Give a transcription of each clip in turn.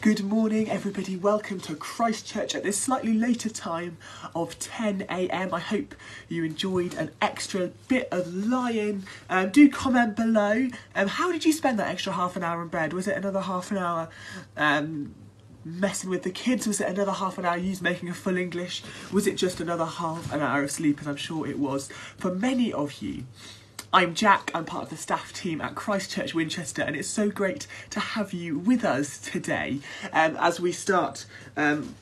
Good morning, everybody. Welcome to Christchurch at this slightly later time of 10 a.m. I hope you enjoyed an extra bit of lying. Um, do comment below. Um, how did you spend that extra half an hour in bed? Was it another half an hour um, messing with the kids? Was it another half an hour you making a full English? Was it just another half an hour of sleep? As I'm sure it was for many of you. I'm Jack, I'm part of the staff team at Christchurch Winchester, and it's so great to have you with us today um, as we start um,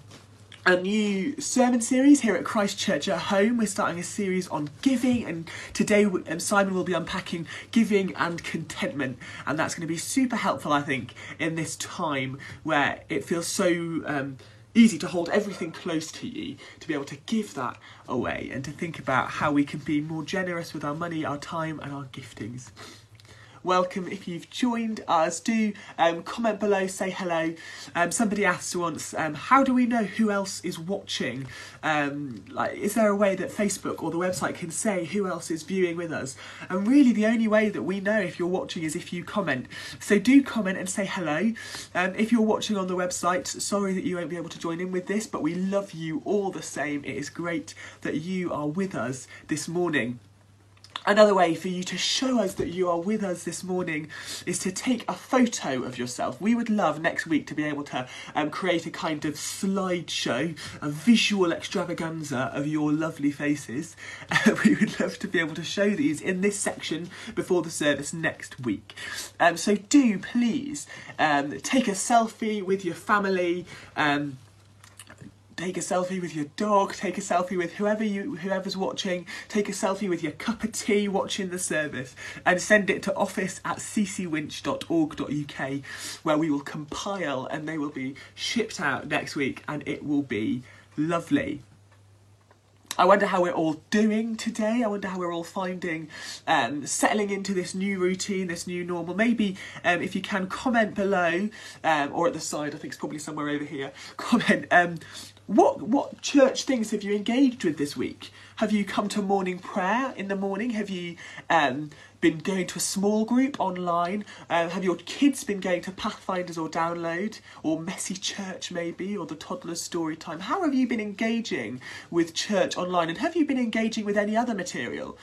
a new sermon series here at Christchurch at Home. We're starting a series on giving, and today um, Simon will be unpacking giving and contentment, and that's going to be super helpful, I think, in this time where it feels so. Um, easy to hold everything close to you, to be able to give that away and to think about how we can be more generous with our money, our time, and our giftings welcome if you've joined us. Do um, comment below, say hello. Um, somebody asked once, um, how do we know who else is watching? Um, like, is there a way that Facebook or the website can say who else is viewing with us? And really, the only way that we know if you're watching is if you comment. So do comment and say hello. Um, if you're watching on the website, sorry that you won't be able to join in with this, but we love you all the same. It is great that you are with us this morning. Another way for you to show us that you are with us this morning is to take a photo of yourself. We would love next week to be able to um, create a kind of slideshow, a visual extravaganza of your lovely faces. Uh, we would love to be able to show these in this section before the service next week. Um, so do please um, take a selfie with your family. Um, take a selfie with your dog, take a selfie with whoever you whoever's watching, take a selfie with your cup of tea watching the service, and send it to office at ccwinch.org.uk where we will compile and they will be shipped out next week and it will be lovely. I wonder how we're all doing today. I wonder how we're all finding um, settling into this new routine, this new normal. Maybe um, if you can comment below um, or at the side, I think it's probably somewhere over here. Comment um, what what church things have you engaged with this week? Have you come to morning prayer in the morning? Have you um, been going to a small group online? Uh, have your kids been going to Pathfinders or Download or Messy Church maybe or the Toddler's Story Time? How have you been engaging with church online and have you been engaging with any other material?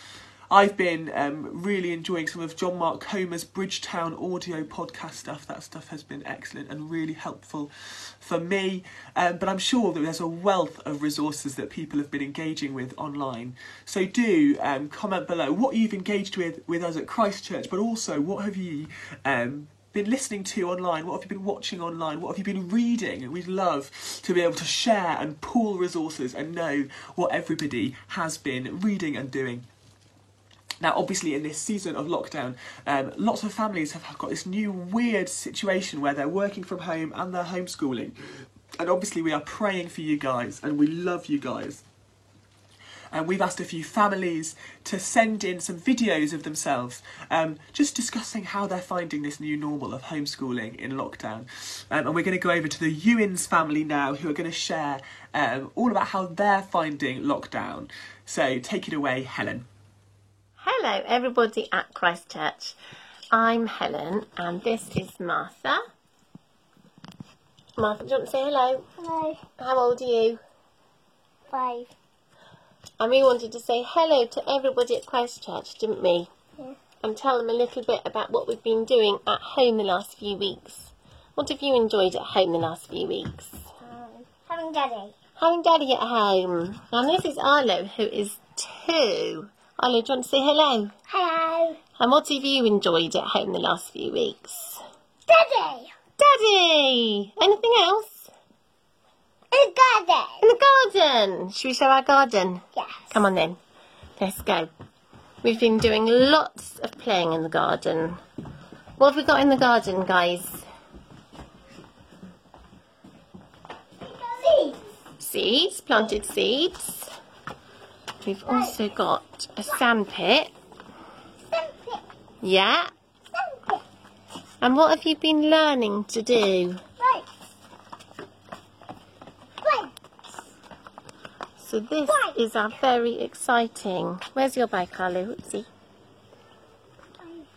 I've been um, really enjoying some of John Mark Comer's Bridgetown audio podcast stuff. That stuff has been excellent and really helpful for me. Um, but I'm sure that there's a wealth of resources that people have been engaging with online. So do um, comment below what you've engaged with with us at Christchurch, but also what have you um, been listening to online? What have you been watching online? What have you been reading? We'd love to be able to share and pool resources and know what everybody has been reading and doing. Now, obviously, in this season of lockdown, um, lots of families have got this new weird situation where they're working from home and they're homeschooling. And obviously, we are praying for you guys and we love you guys. And we've asked a few families to send in some videos of themselves um, just discussing how they're finding this new normal of homeschooling in lockdown. Um, and we're going to go over to the Ewins family now who are going to share um, all about how they're finding lockdown. So take it away, Helen. Hello, everybody at Christchurch. I'm Helen, and this is Martha. Martha, do you want to say hello? Hello. How old are you? Five. And we wanted to say hello to everybody at Christchurch, didn't we? Yeah. And tell them a little bit about what we've been doing at home the last few weeks. What have you enjoyed at home the last few weeks? Um, having daddy. Having Daddy at home. And this is Arlo, who is two. Arlo, do you want to say hello? Hello. And what have you enjoyed at home the last few weeks? Daddy. Daddy! Anything else? In the garden. In the garden! Should we show our garden? Yes. Come on then. Let's go. We've been doing lots of playing in the garden. What have we got in the garden, guys? Seeds. Seeds, planted seeds. We've also got a sandpit. Sandpit. Yeah. Sandpit. And what have you been learning to do? So this is our very exciting. Where's your bike, Arlo? Oopsie.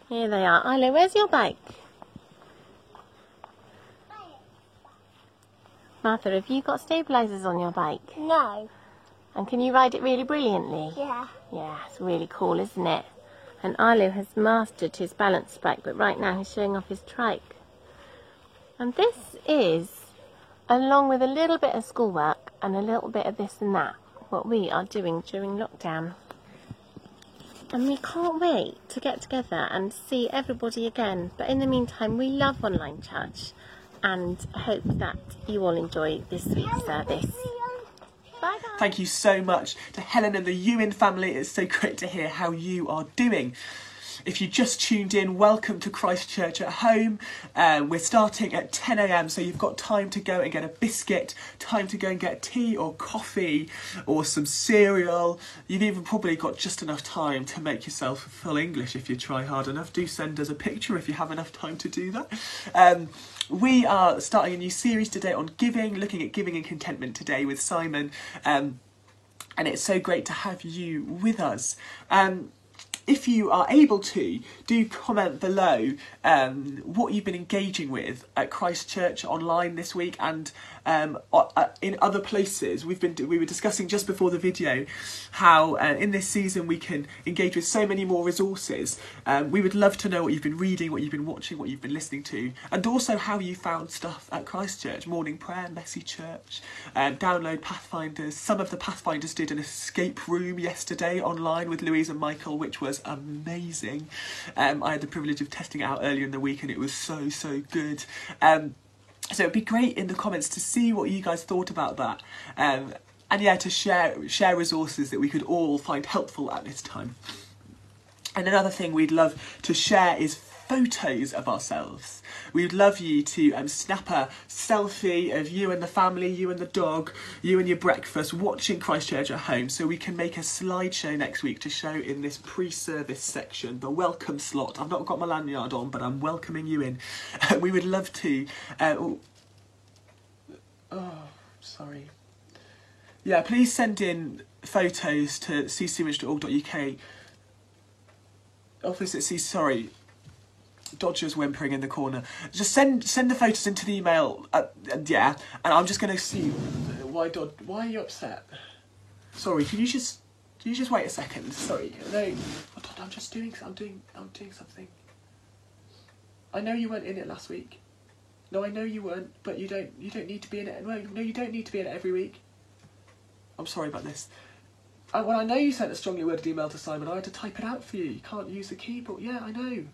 Here they are. Arlo, where's your bike? Martha, have you got stabilisers on your bike? No. And can you ride it really brilliantly? Yeah. Yeah, it's really cool, isn't it? And Arlo has mastered his balance bike, but right now he's showing off his trike. And this is, along with a little bit of schoolwork and a little bit of this and that, what we are doing during lockdown. And we can't wait to get together and see everybody again. But in the meantime, we love online church and hope that you all enjoy this week's service. Bye. Thank you so much to Helen and the Ewan family. It's so great to hear how you are doing. If you just tuned in, welcome to Christchurch at Home. Uh, we're starting at 10 a.m., so you've got time to go and get a biscuit, time to go and get tea or coffee or some cereal. You've even probably got just enough time to make yourself full English if you try hard enough. Do send us a picture if you have enough time to do that. Um, we are starting a new series today on giving, looking at giving and contentment today with Simon. Um, and it's so great to have you with us. Um, if you are able to, do comment below um, what you've been engaging with at Christchurch online this week and um, uh, in other places. We've been we were discussing just before the video how uh, in this season we can engage with so many more resources. Um, we would love to know what you've been reading, what you've been watching, what you've been listening to, and also how you found stuff at Christchurch. Morning prayer, messy church, um, download Pathfinders. Some of the Pathfinders did an escape room yesterday online with Louise and Michael, which was amazing. Um, I had the privilege of testing it out earlier in the week, and it was so so good. Um, so it'd be great in the comments to see what you guys thought about that. Um, and yeah, to share share resources that we could all find helpful at this time. And another thing we'd love to share is photos of ourselves. We'd love you to um, snap a selfie of you and the family, you and the dog, you and your breakfast, watching Christchurch at home, so we can make a slideshow next week to show in this pre-service section, the welcome slot. I've not got my lanyard on, but I'm welcoming you in. we would love to. Uh, oh, oh, sorry. Yeah, please send in photos to ccimage.org.uk. Office at C. Sorry, Dodger's whimpering in the corner. Just send send the photos into the email. Uh, uh, yeah, and I'm just to see why Dod. Why are you upset? Sorry, can you just can you just wait a second? Sorry, no, oh, I'm just doing. I'm doing. I'm doing something. I know you weren't in it last week. No, I know you weren't, but you don't. You don't need to be in it. No, no, you don't need to be in it every week. I'm sorry about this. Uh, well, I know you sent a strongly worded email to Simon. I had to type it out for you. You can't use the keyboard. Yeah, I know.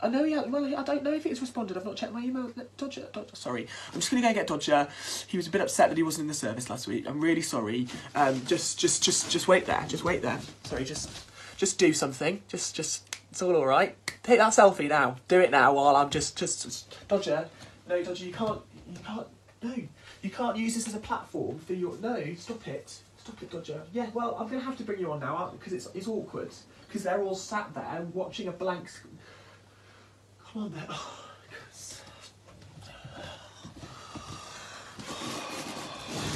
I know, yeah, well, I don't know if it's responded. I've not checked my email. Dodger, Dodger, sorry. I'm just going to go get Dodger. He was a bit upset that he wasn't in the service last week. I'm really sorry. Um, just, just, just, just wait there. Just wait there. Sorry, just, just do something. Just, just, it's all alright. Take that selfie now. Do it now while I'm just, just, just, Dodger. No, Dodger, you can't, you can't, no. You can't use this as a platform for your, no, stop it. Stop it, Dodger. Yeah, well, I'm going to have to bring you on now because it's, it's awkward. Because they're all sat there watching a blank Come on, oh, goodness.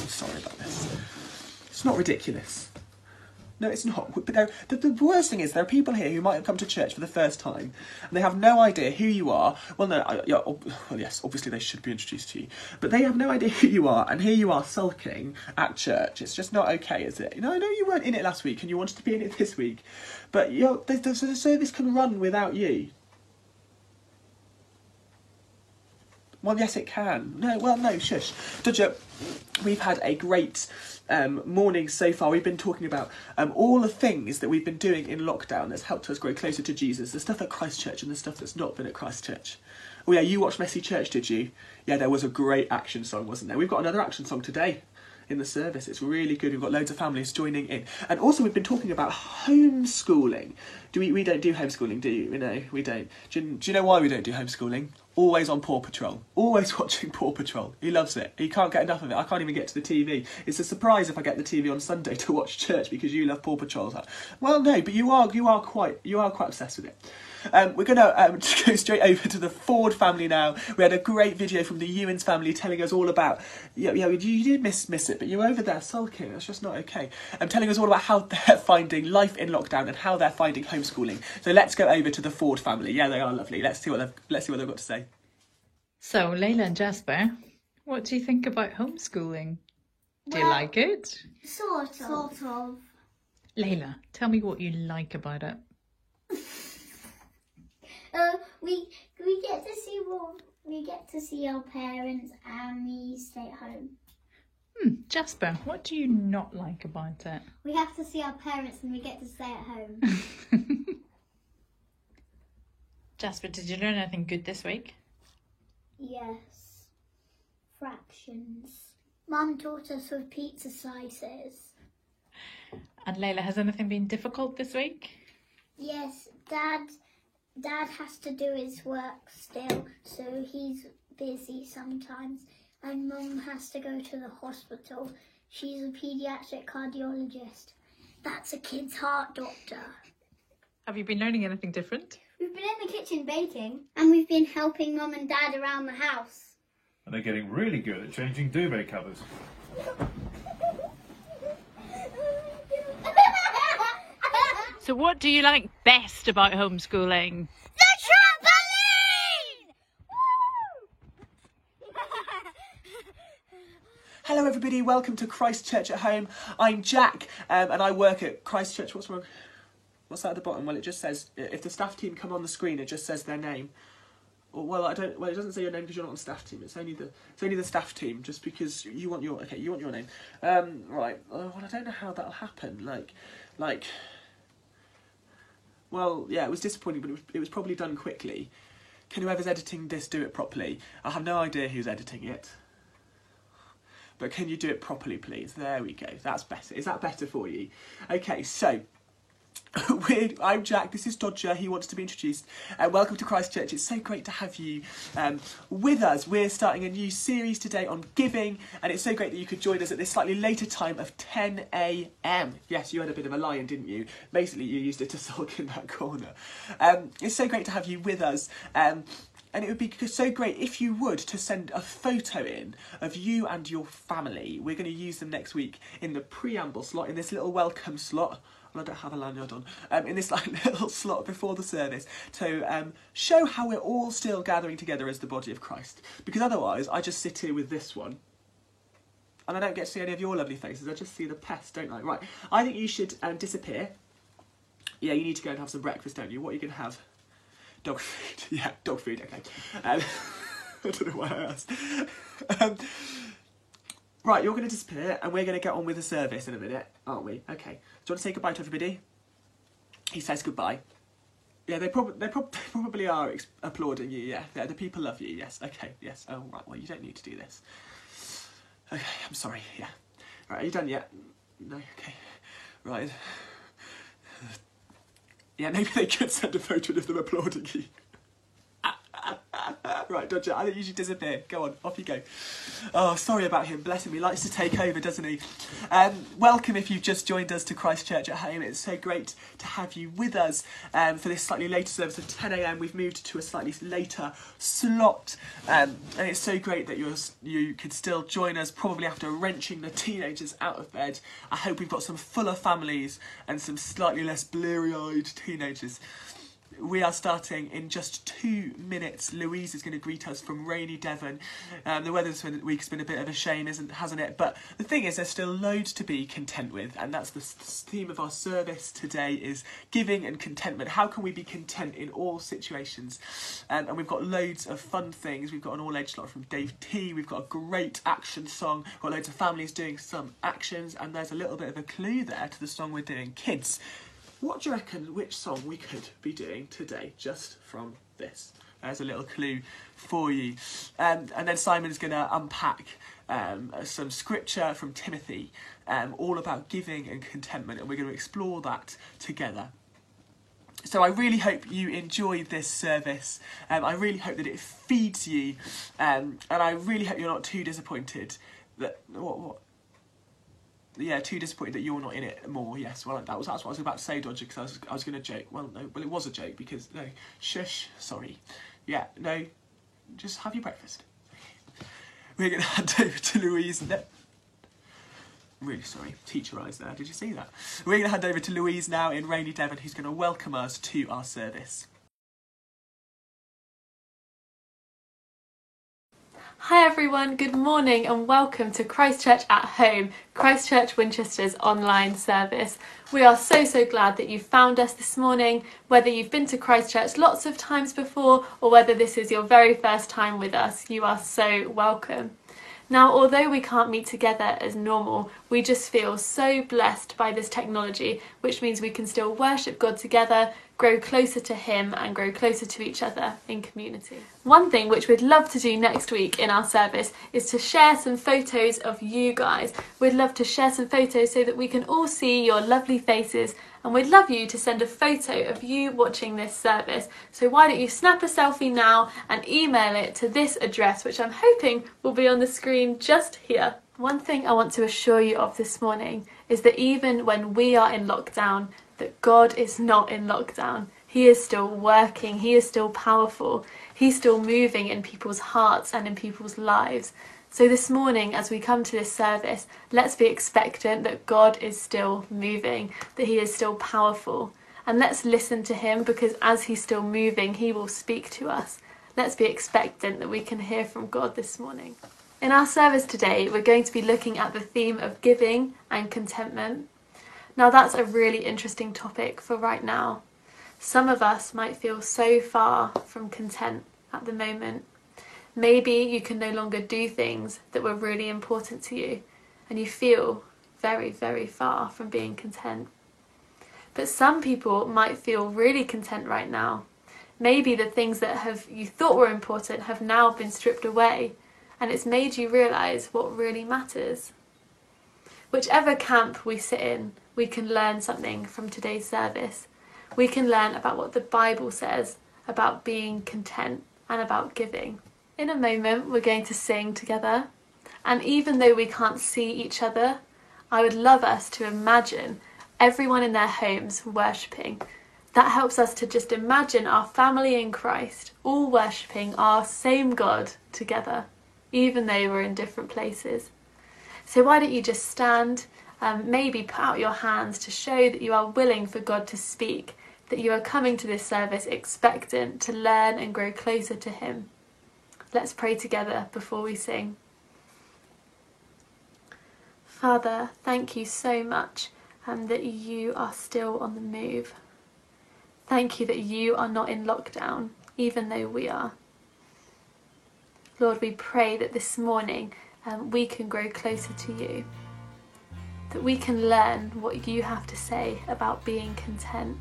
Sorry about this. It's not ridiculous. No, it's not. But the, the worst thing is there are people here who might have come to church for the first time and they have no idea who you are. Well, no, I, yeah, well, yes, obviously they should be introduced to you, but they have no idea who you are, and here you are sulking at church. It's just not okay, is it? You know, I know you weren't in it last week and you wanted to be in it this week, but you know, the, the, the service can run without you. Well, yes, it can. No, well, no, shush. Dodger, we've had a great um, morning so far. We've been talking about um, all the things that we've been doing in lockdown that's helped us grow closer to Jesus, the stuff at Christchurch and the stuff that's not been at Christchurch. Oh, yeah, you watched Messy Church, did you? Yeah, there was a great action song, wasn't there? We've got another action song today in the service. It's really good. We've got loads of families joining in. And also, we've been talking about homeschooling. Do we, we don't do homeschooling, do you? No, we don't. Do you, do you know why we don't do homeschooling? Always on Paw Patrol. Always watching Paw Patrol. He loves it. He can't get enough of it. I can't even get to the TV. It's a surprise if I get the TV on Sunday to watch church because you love Paw Patrol. Well, no, but you are you are quite you are quite obsessed with it. Um, we're going to um, go straight over to the Ford family now. We had a great video from the Ewins family telling us all about. Yeah, yeah, you, you did miss miss it, but you're over there sulking. That's just not okay. I'm um, telling us all about how they're finding life in lockdown and how they're finding homeschooling. So let's go over to the Ford family. Yeah, they are lovely. Let's see what they've let's see what they've got to say. So Layla and Jasper What do you think about homeschooling? Do you like it? Sort of. Sort of. Layla, tell me what you like about it. Uh, we we get to see what we get to see our parents and we stay at home. Hmm, Jasper, what do you not like about it? We have to see our parents and we get to stay at home. Jasper, did you learn anything good this week? yes. Fractions. Mum taught us with pizza slices. And Layla, has anything been difficult this week? Yes, Dad. Dad has to do his work still, so he's busy sometimes. And Mum has to go to the hospital. She's a pediatric cardiologist. That's a kid's heart doctor. Have you been learning anything different? We've been in the kitchen baking, and we've been helping Mum and Dad around the house. And they're getting really good at changing duvet covers. So, what do you like best about homeschooling? The trampoline! Hello, everybody. Welcome to Christchurch at Home. I'm Jack, um, and I work at Christchurch. What's wrong? What's that at the bottom? Well, it just says if the staff team come on the screen, it just says their name. Well, I don't. Well, it doesn't say your name because you're not on staff team. It's only the it's only the staff team. Just because you want your okay, you want your name. Um, right. Uh, well, I don't know how that'll happen. Like, like. Well, yeah, it was disappointing, but it was, it was probably done quickly. Can whoever's editing this do it properly? I have no idea who's editing it. But can you do it properly, please? There we go. That's better. Is that better for you? Okay, so we're, I'm Jack. This is Dodger. He wants to be introduced. Uh, welcome to Christchurch. It's so great to have you um, with us. We're starting a new series today on giving, and it's so great that you could join us at this slightly later time of 10 a.m. Yes, you had a bit of a lion, didn't you? Basically, you used it to sulk in that corner. Um, it's so great to have you with us. Um, and it would be so great if you would to send a photo in of you and your family. We're going to use them next week in the preamble slot, in this little welcome slot. I don't have a lanyard on. Um, in this like little slot before the service to um, show how we're all still gathering together as the body of Christ. Because otherwise, I just sit here with this one. And I don't get to see any of your lovely faces. I just see the pest, don't I? Right. I think you should um, disappear. Yeah, you need to go and have some breakfast, don't you? What are you going to have? Dog food. Yeah, dog food. Okay. Um, I don't know why I asked. Um, right, you're going to disappear, and we're going to get on with the service in a minute, aren't we? Okay. Do you want to say goodbye to everybody? He says goodbye. Yeah, they, prob- they, prob- they probably are applauding you. Yeah, yeah, the people love you. Yes. Okay. Yes. Oh, right. Well, you don't need to do this. Okay. I'm sorry. Yeah. Right. Are you done yet? No. Okay. Right. Yeah, maybe they could send a photo of them applauding you. right, Dodger, I don't usually disappear. Go on, off you go. Oh, sorry about him. Bless him. He likes to take over, doesn't he? Um, welcome if you've just joined us to Christchurch at Home. It's so great to have you with us um, for this slightly later service of 10 a.m. We've moved to a slightly later slot, um, and it's so great that you're you could still join us. Probably after wrenching the teenagers out of bed. I hope we've got some fuller families and some slightly less bleary-eyed teenagers. We are starting in just two minutes. Louise is going to greet us from rainy Devon. Um, the weather this week has been a bit of a shame, isn't hasn't it? But the thing is, there's still loads to be content with, and that's the theme of our service today: is giving and contentment. How can we be content in all situations? Um, and we've got loads of fun things. We've got an all-age lot from Dave T. We've got a great action song. We've got loads of families doing some actions, and there's a little bit of a clue there to the song we're doing, kids. What do you reckon which song we could be doing today just from this? There's a little clue for you. Um, and then Simon's going to unpack um, some scripture from Timothy, um, all about giving and contentment, and we're going to explore that together. So I really hope you enjoy this service. Um, I really hope that it feeds you, um, and I really hope you're not too disappointed that what what yeah, too disappointed that you're not in it more. Yes, well, that was that's what I was about to say, Dodger, because I was I was going to joke. Well, no, well, it was a joke because no, shush, sorry. Yeah, no, just have your breakfast. We're going to hand over to Louise. No, I'm really sorry, teacher eyes there. Did you see that? We're going to hand over to Louise now in rainy Devon, who's going to welcome us to our service. Hi everyone, good morning and welcome to Christchurch at Home, Christchurch Winchester's online service. We are so so glad that you found us this morning, whether you've been to Christchurch lots of times before or whether this is your very first time with us, you are so welcome. Now, although we can't meet together as normal, we just feel so blessed by this technology, which means we can still worship God together, grow closer to Him, and grow closer to each other in community. One thing which we'd love to do next week in our service is to share some photos of you guys. We'd love to share some photos so that we can all see your lovely faces and we'd love you to send a photo of you watching this service. So why don't you snap a selfie now and email it to this address, which I'm hoping will be on the screen just here. One thing I want to assure you of this morning is that even when we are in lockdown, that God is not in lockdown. He is still working, He is still powerful, He's still moving in people's hearts and in people's lives. So, this morning, as we come to this service, let's be expectant that God is still moving, that He is still powerful. And let's listen to Him because as He's still moving, He will speak to us. Let's be expectant that we can hear from God this morning. In our service today, we're going to be looking at the theme of giving and contentment. Now, that's a really interesting topic for right now. Some of us might feel so far from content at the moment. Maybe you can no longer do things that were really important to you and you feel very, very far from being content. But some people might feel really content right now. Maybe the things that have you thought were important have now been stripped away and it's made you realize what really matters. Whichever camp we sit in, we can learn something from today's service. We can learn about what the Bible says about being content and about giving. In a moment, we're going to sing together. And even though we can't see each other, I would love us to imagine everyone in their homes worshipping. That helps us to just imagine our family in Christ all worshipping our same God together, even though we're in different places. So, why don't you just stand, um, maybe put out your hands to show that you are willing for God to speak, that you are coming to this service expectant to learn and grow closer to Him. Let's pray together before we sing. Father, thank you so much um, that you are still on the move. Thank you that you are not in lockdown, even though we are. Lord, we pray that this morning um, we can grow closer to you, that we can learn what you have to say about being content.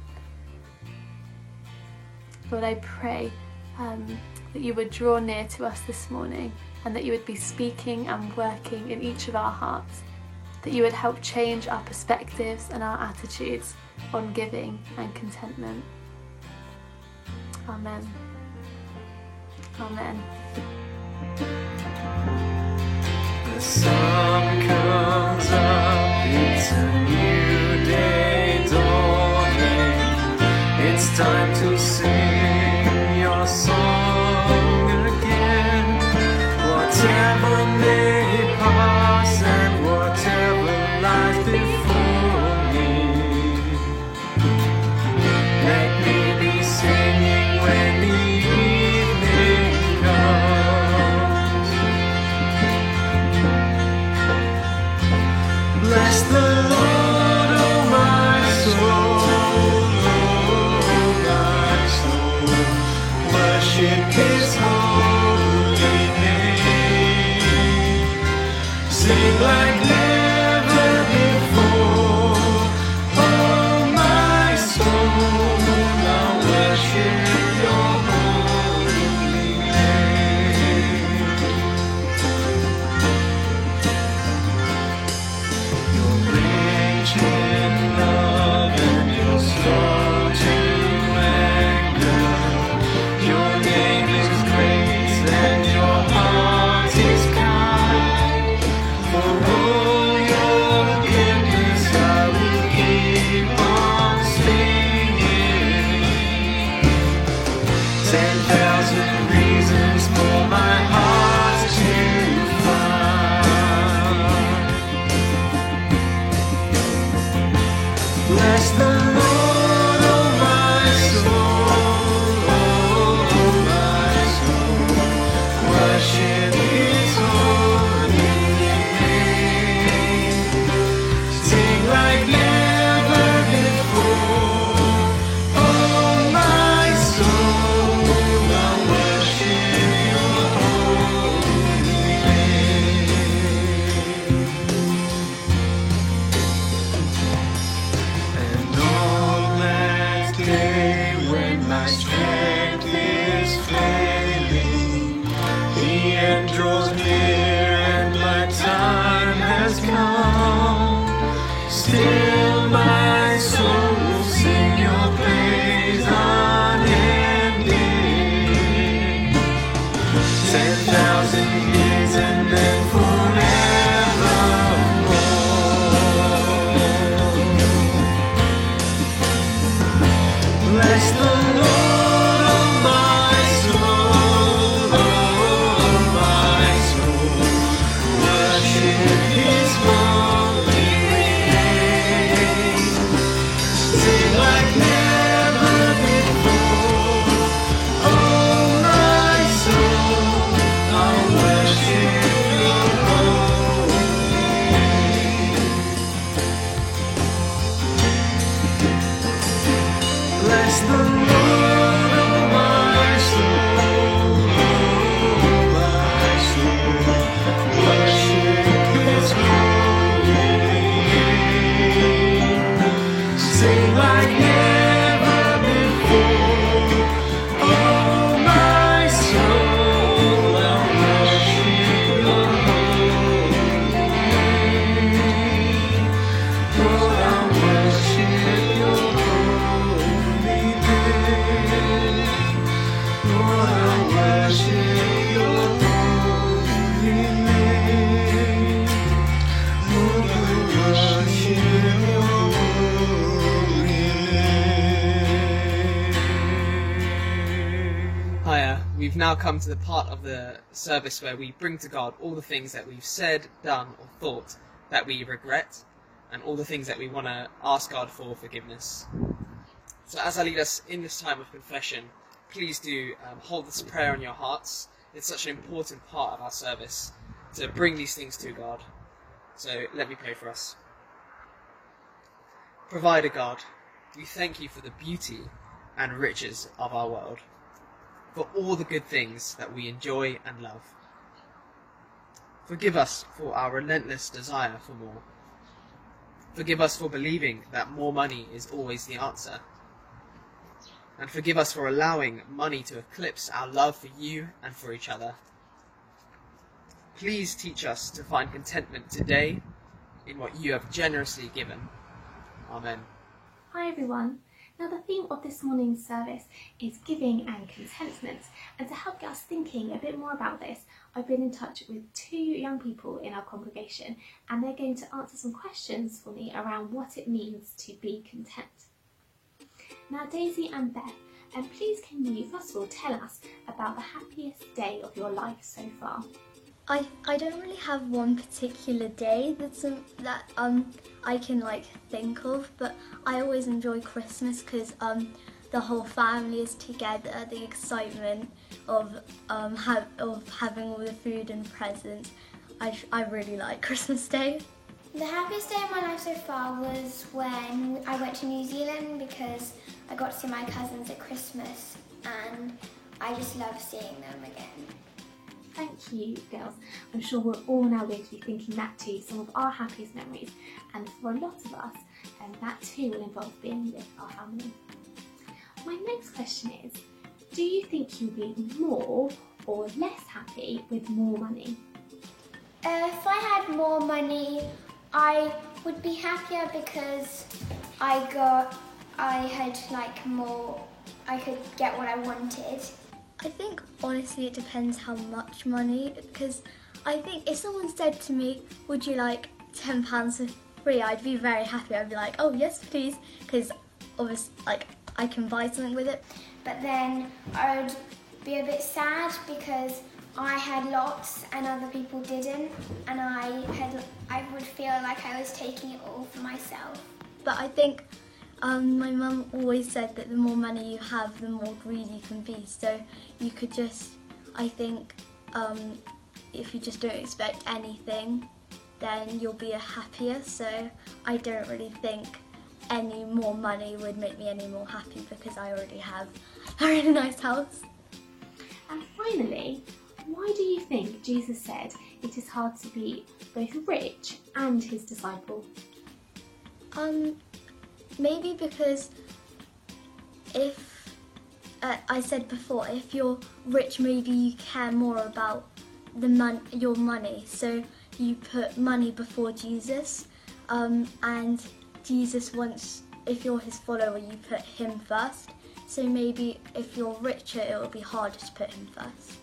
Lord, I pray um, that you would draw near to us this morning and that you would be speaking and working in each of our hearts, that you would help change our perspectives and our attitudes on giving and contentment. Amen. Amen. The sun comes up, it's a new day dawning. It's time to sing to the part of the service where we bring to God all the things that we've said, done, or thought that we regret, and all the things that we want to ask God for forgiveness. So, as I lead us in this time of confession, please do um, hold this prayer in your hearts. It's such an important part of our service to bring these things to God. So, let me pray for us. Provider God, we thank you for the beauty and riches of our world for all the good things that we enjoy and love. Forgive us for our relentless desire for more. Forgive us for believing that more money is always the answer. And forgive us for allowing money to eclipse our love for you and for each other. Please teach us to find contentment today in what you have generously given. Amen. Hi everyone. Now the theme of this morning's service is giving and contentment. And to help get us thinking a bit more about this, I've been in touch with two young people in our congregation and they're going to answer some questions for me around what it means to be content. Now Daisy and Beth, and please can you first of all tell us about the happiest day of your life so far? I, I don't really have one particular day that's um, that um I can like think of, but I always enjoy Christmas because um the whole family is together, the excitement of um ha- of having all the food and presents. I, I really like Christmas Day. The happiest day of my life so far was when I went to New Zealand because I got to see my cousins at Christmas and I just love seeing them again. Thank you, girls. I'm sure we're all now going to be thinking that too, some of our happiest memories. And for a lot of us, um, that too will involve being with our family. My next question is Do you think you'll be more or less happy with more money? Uh, if I had more money, I would be happier because I got, I had like more, I could get what I wanted. I think honestly it depends how much money because I think if someone said to me, "Would you like ten pounds for free?" I'd be very happy. I'd be like, "Oh yes, please," because obviously like I can buy something with it. But then I would be a bit sad because I had lots and other people didn't, and I had, I would feel like I was taking it all for myself. But I think um, my mum always said that the more money you have, the more greedy you can be. So you could just, I think, um, if you just don't expect anything, then you'll be a happier. So I don't really think any more money would make me any more happy because I already have a really nice house. And finally, why do you think Jesus said it is hard to be both rich and his disciple? Um, maybe because if uh, I said before, if you're rich, maybe you care more about the mon- your money. So you put money before Jesus, um, and Jesus wants. If you're his follower, you put him first. So maybe if you're richer, it will be harder to put him first.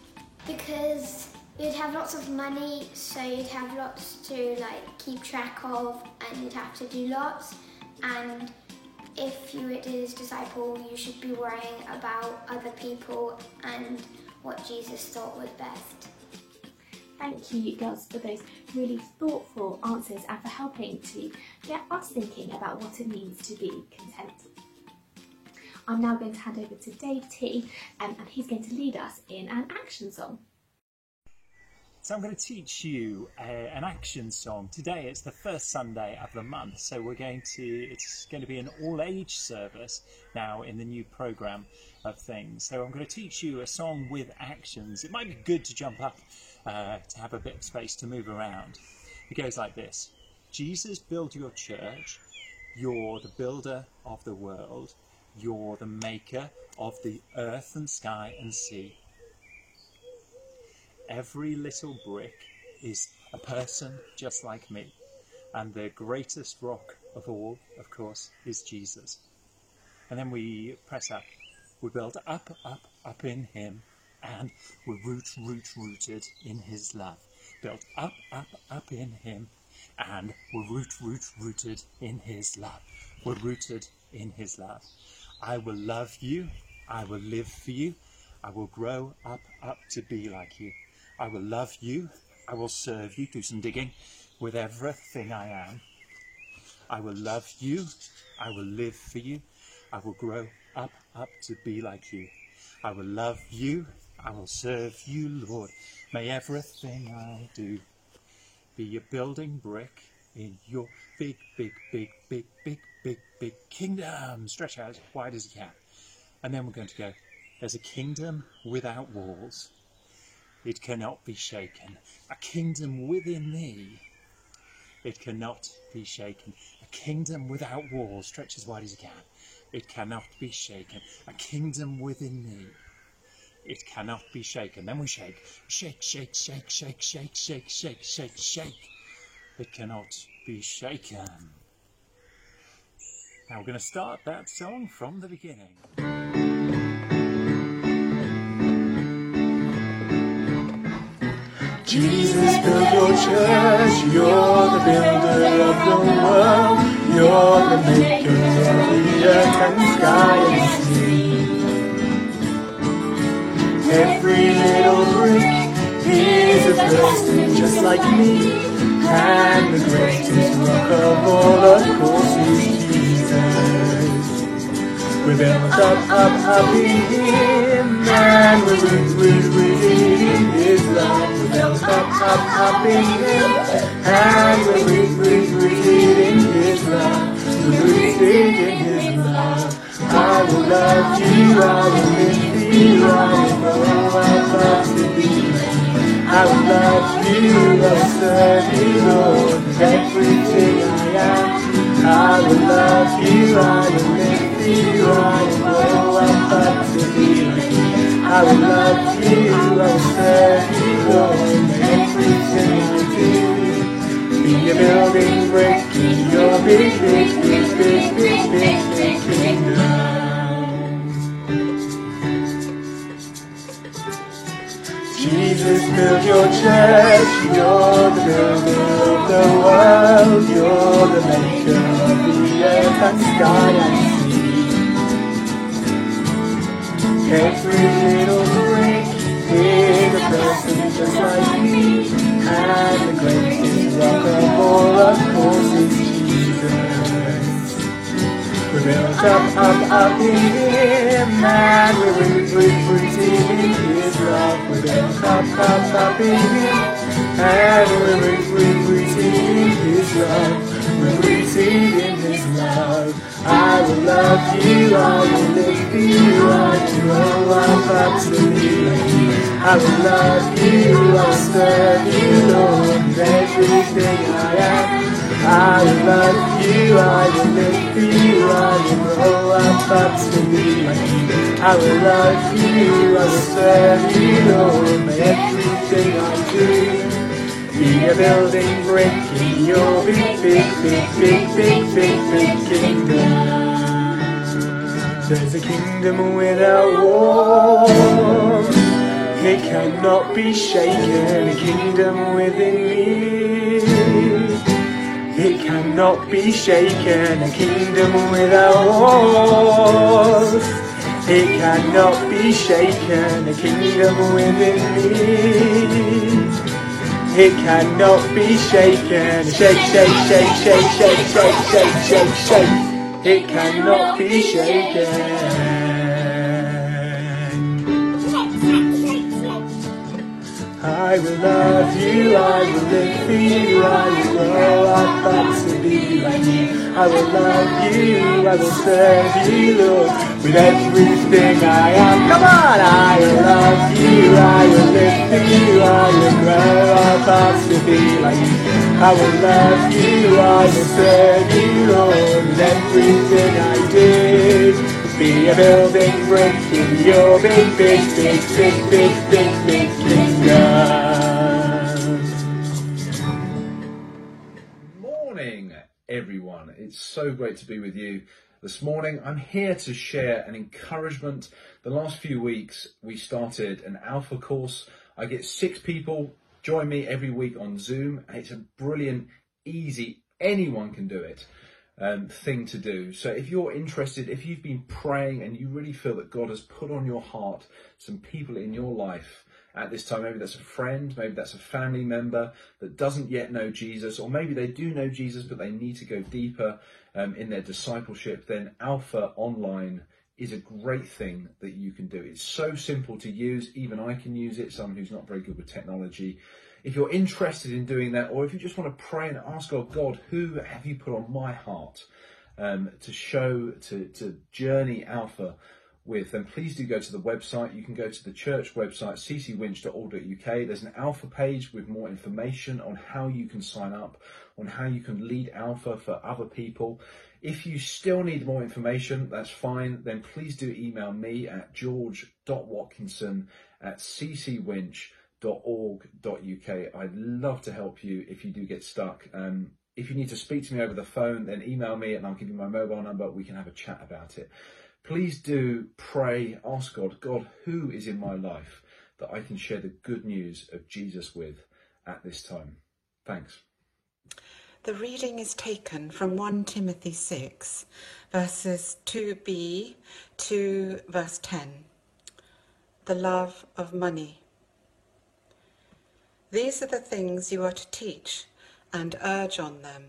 because you'd have lots of money, so you'd have lots to like keep track of, and you'd have to do lots. And if you were his disciple, you should be worrying about other people and what Jesus thought was best. Thank you, girls, for those really thoughtful answers and for helping to get us thinking about what it means to be content. I'm now going to hand over to Dave T, um, and he's going to lead us in an action song. So I'm going to teach you uh, an action song. Today it's the first Sunday of the month, so we're going to it's going to be an all-age service now in the new program of things. So I'm going to teach you a song with actions. It might be good to jump up uh, to have a bit of space to move around. It goes like this: Jesus, build your church. You're the builder of the world. You're the maker of the earth and sky and sea. Every little brick is a person just like me. And the greatest rock of all, of course, is Jesus. And then we press up. We build up, up, up in Him. And we're root, root, rooted in His love. Built up, up, up in Him. And we're root, root, rooted in His love. We're rooted in His love. I will love you. I will live for you. I will grow up, up to be like you. I will love you. I will serve you. Do some digging with everything I am. I will love you. I will live for you. I will grow up, up to be like you. I will love you. I will serve you, Lord. May everything I do be a building brick in your big, big, big, big, big, big, big kingdom. Stretch out as wide as you can. And then we're going to go. There's a kingdom without walls. It cannot be shaken. A kingdom within thee. It cannot be shaken. A kingdom without walls. Stretch as wide as you can. It cannot be shaken. A kingdom within thee. It cannot be shaken. Then we shake. Shake, shake, shake, shake, shake, shake, shake, shake, shake. It cannot be shaken. Now we're going to start that song from the beginning. Jesus, build your church. You're the builder of the world. You're the maker of the earth and sky and sea. Every little brick is a person just like me. And the greatest rock of all, of course, is Jesus. We're built up, up, up in Him, and we're root, root, rooted in His love. Up, up, up in Him, and we're root, root, rooted in His love. We're rooted in His love. I will love you, I will live you, I will up to be you. I will love you, I serve you, Lord, with everything I am. I will love you, I will live you, I will up to be you. I will love you, I will serve you, Lord, building. Jesus, build your church. You're the builder of the world. You're the maker of the earth and sky and sea. Every little me. And the Jesus. We're built up, up, up in Him, and we're root, root, in His love. We're built up, up, up in Him, and we're root, root, in His love. We're rooted in His love. I will love you, I will for you, I will grow up, to be you. I will love you, I'll serve you, Lord, with everything I am. I will love you, I will live for you, I will grow up, up to be like you. I will love you, I will serve you, Lord. May everything I do be a building brick in your big, big, big, big, big, big, big kingdom. There's a kingdom without walls. It cannot be shaken, a kingdom within me. It cannot be shaken, a kingdom without walls. It cannot be shaken, a kingdom within me. It cannot be shaken. Shake, shake, shake, shake, shake, shake, shake, shake, shake. It cannot be shaken. I will love you, I will live for you, I will grow up up to be like you. I will love you, I will serve you, Lord, with everything I am. Come on! I will love you, I will live for you, I will grow up up to be like you. I will love you, I will serve you, Lord, with everything I do. Be a building brick your big, big, big, big, big, big, big. Morning, everyone. It's so great to be with you this morning. I'm here to share an encouragement. The last few weeks, we started an alpha course. I get six people join me every week on Zoom, it's a brilliant, easy, anyone can do it um, thing to do. So if you're interested, if you've been praying and you really feel that God has put on your heart some people in your life at this time, maybe that's a friend, maybe that's a family member that doesn't yet know Jesus, or maybe they do know Jesus but they need to go deeper um, in their discipleship, then Alpha Online is a great thing that you can do. It's so simple to use, even I can use it, someone who's not very good with technology. If you're interested in doing that, or if you just want to pray and ask God, God, who have you put on my heart um, to show, to, to journey Alpha with, then please do go to the website. You can go to the church website, ccwinch.org.uk. There's an Alpha page with more information on how you can sign up, on how you can lead Alpha for other people. If you still need more information, that's fine. Then please do email me at george.watkinson at ccwinch.org www.ccwinch.org.uk. I'd love to help you if you do get stuck. Um, if you need to speak to me over the phone, then email me and I'll give you my mobile number. We can have a chat about it. Please do pray, ask God, God, who is in my life that I can share the good news of Jesus with at this time? Thanks. The reading is taken from 1 Timothy 6, verses 2b to verse 10. The love of money. These are the things you are to teach and urge on them.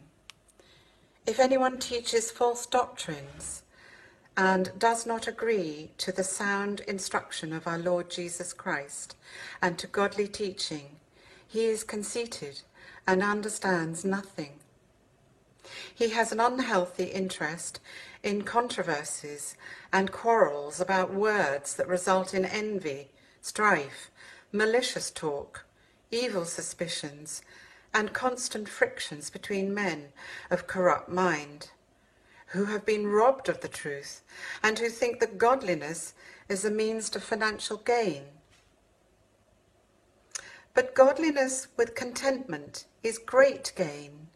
If anyone teaches false doctrines and does not agree to the sound instruction of our Lord Jesus Christ and to godly teaching, he is conceited and understands nothing. He has an unhealthy interest in controversies and quarrels about words that result in envy, strife, malicious talk evil suspicions, and constant frictions between men of corrupt mind, who have been robbed of the truth, and who think that godliness is a means to financial gain. But godliness with contentment is great gain.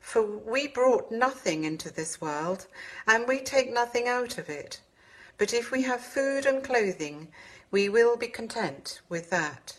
For we brought nothing into this world, and we take nothing out of it. But if we have food and clothing, we will be content with that.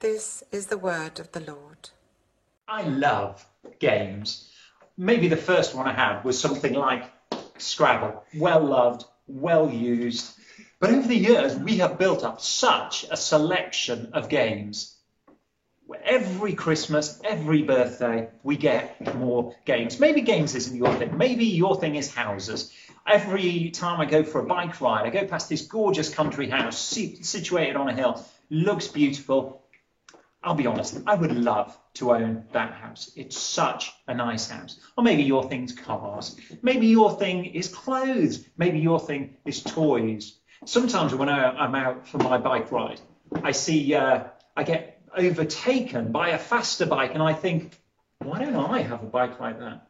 This is the word of the Lord. I love games. Maybe the first one I had was something like Scrabble. Well loved, well used. But over the years, we have built up such a selection of games. Every Christmas, every birthday, we get more games. Maybe games isn't your thing. Maybe your thing is houses. Every time I go for a bike ride, I go past this gorgeous country house situated on a hill, looks beautiful. I'll be honest, I would love to own that house. It's such a nice house. Or maybe your thing's cars. Maybe your thing is clothes. Maybe your thing is toys. Sometimes when I, I'm out for my bike ride, I see, uh, I get overtaken by a faster bike and I think, why don't I have a bike like that?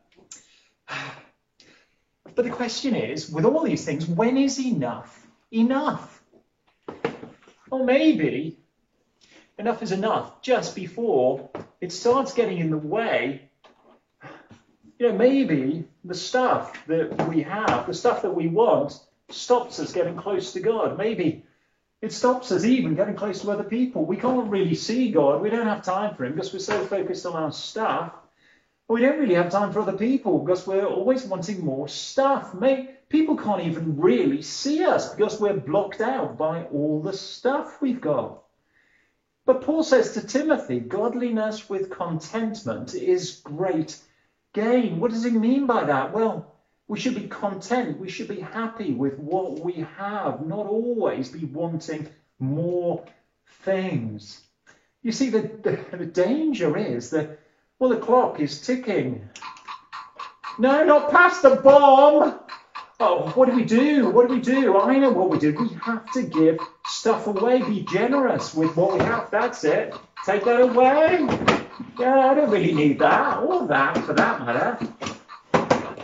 But the question is, with all these things, when is enough enough? Or maybe enough is enough just before it starts getting in the way. You know, maybe the stuff that we have, the stuff that we want, stops us getting close to God. Maybe it stops us even getting close to other people. We can't really see God. We don't have time for Him because we're so focused on our stuff. We don't really have time for other people because we're always wanting more stuff. People can't even really see us because we're blocked out by all the stuff we've got. But Paul says to Timothy, godliness with contentment is great gain. What does he mean by that? Well, we should be content. We should be happy with what we have, not always be wanting more things. You see, the, the, the danger is that, well, the clock is ticking. No, not past the bomb. Oh, what do we do? What do we do? I know what we do. We have to give stuff away. Be generous with what we have. That's it. Take that away. Yeah, I don't really need that. Or that, for that matter.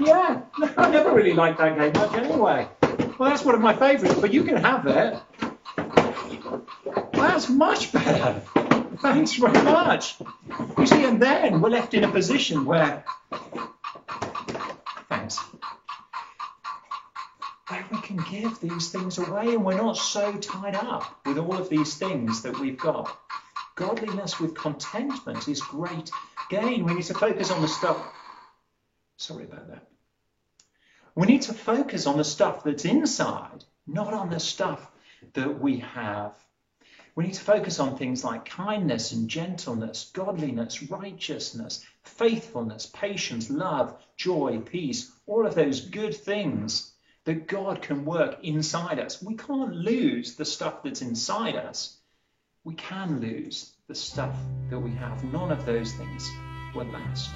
Yeah, I never really liked that game much anyway. Well, that's one of my favourites, but you can have it. That's much better. Thanks very much. You see, and then we're left in a position where. Can give these things away and we're not so tied up with all of these things that we've got. Godliness with contentment is great gain. We need to focus on the stuff. Sorry about that. We need to focus on the stuff that's inside, not on the stuff that we have. We need to focus on things like kindness and gentleness, godliness, righteousness, faithfulness, patience, love, joy, peace, all of those good things that God can work inside us. We can't lose the stuff that's inside us. We can lose the stuff that we have. None of those things will last.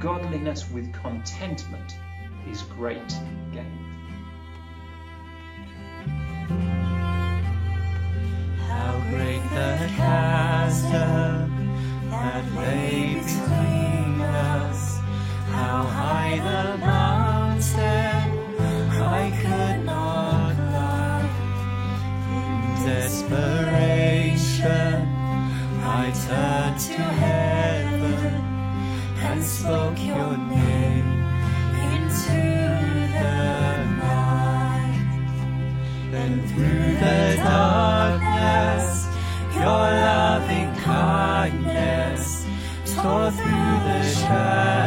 Godliness with contentment is great gain. How great the chasm that lay between us, how high the mountain darkness, your loving kindness tore through the shadows.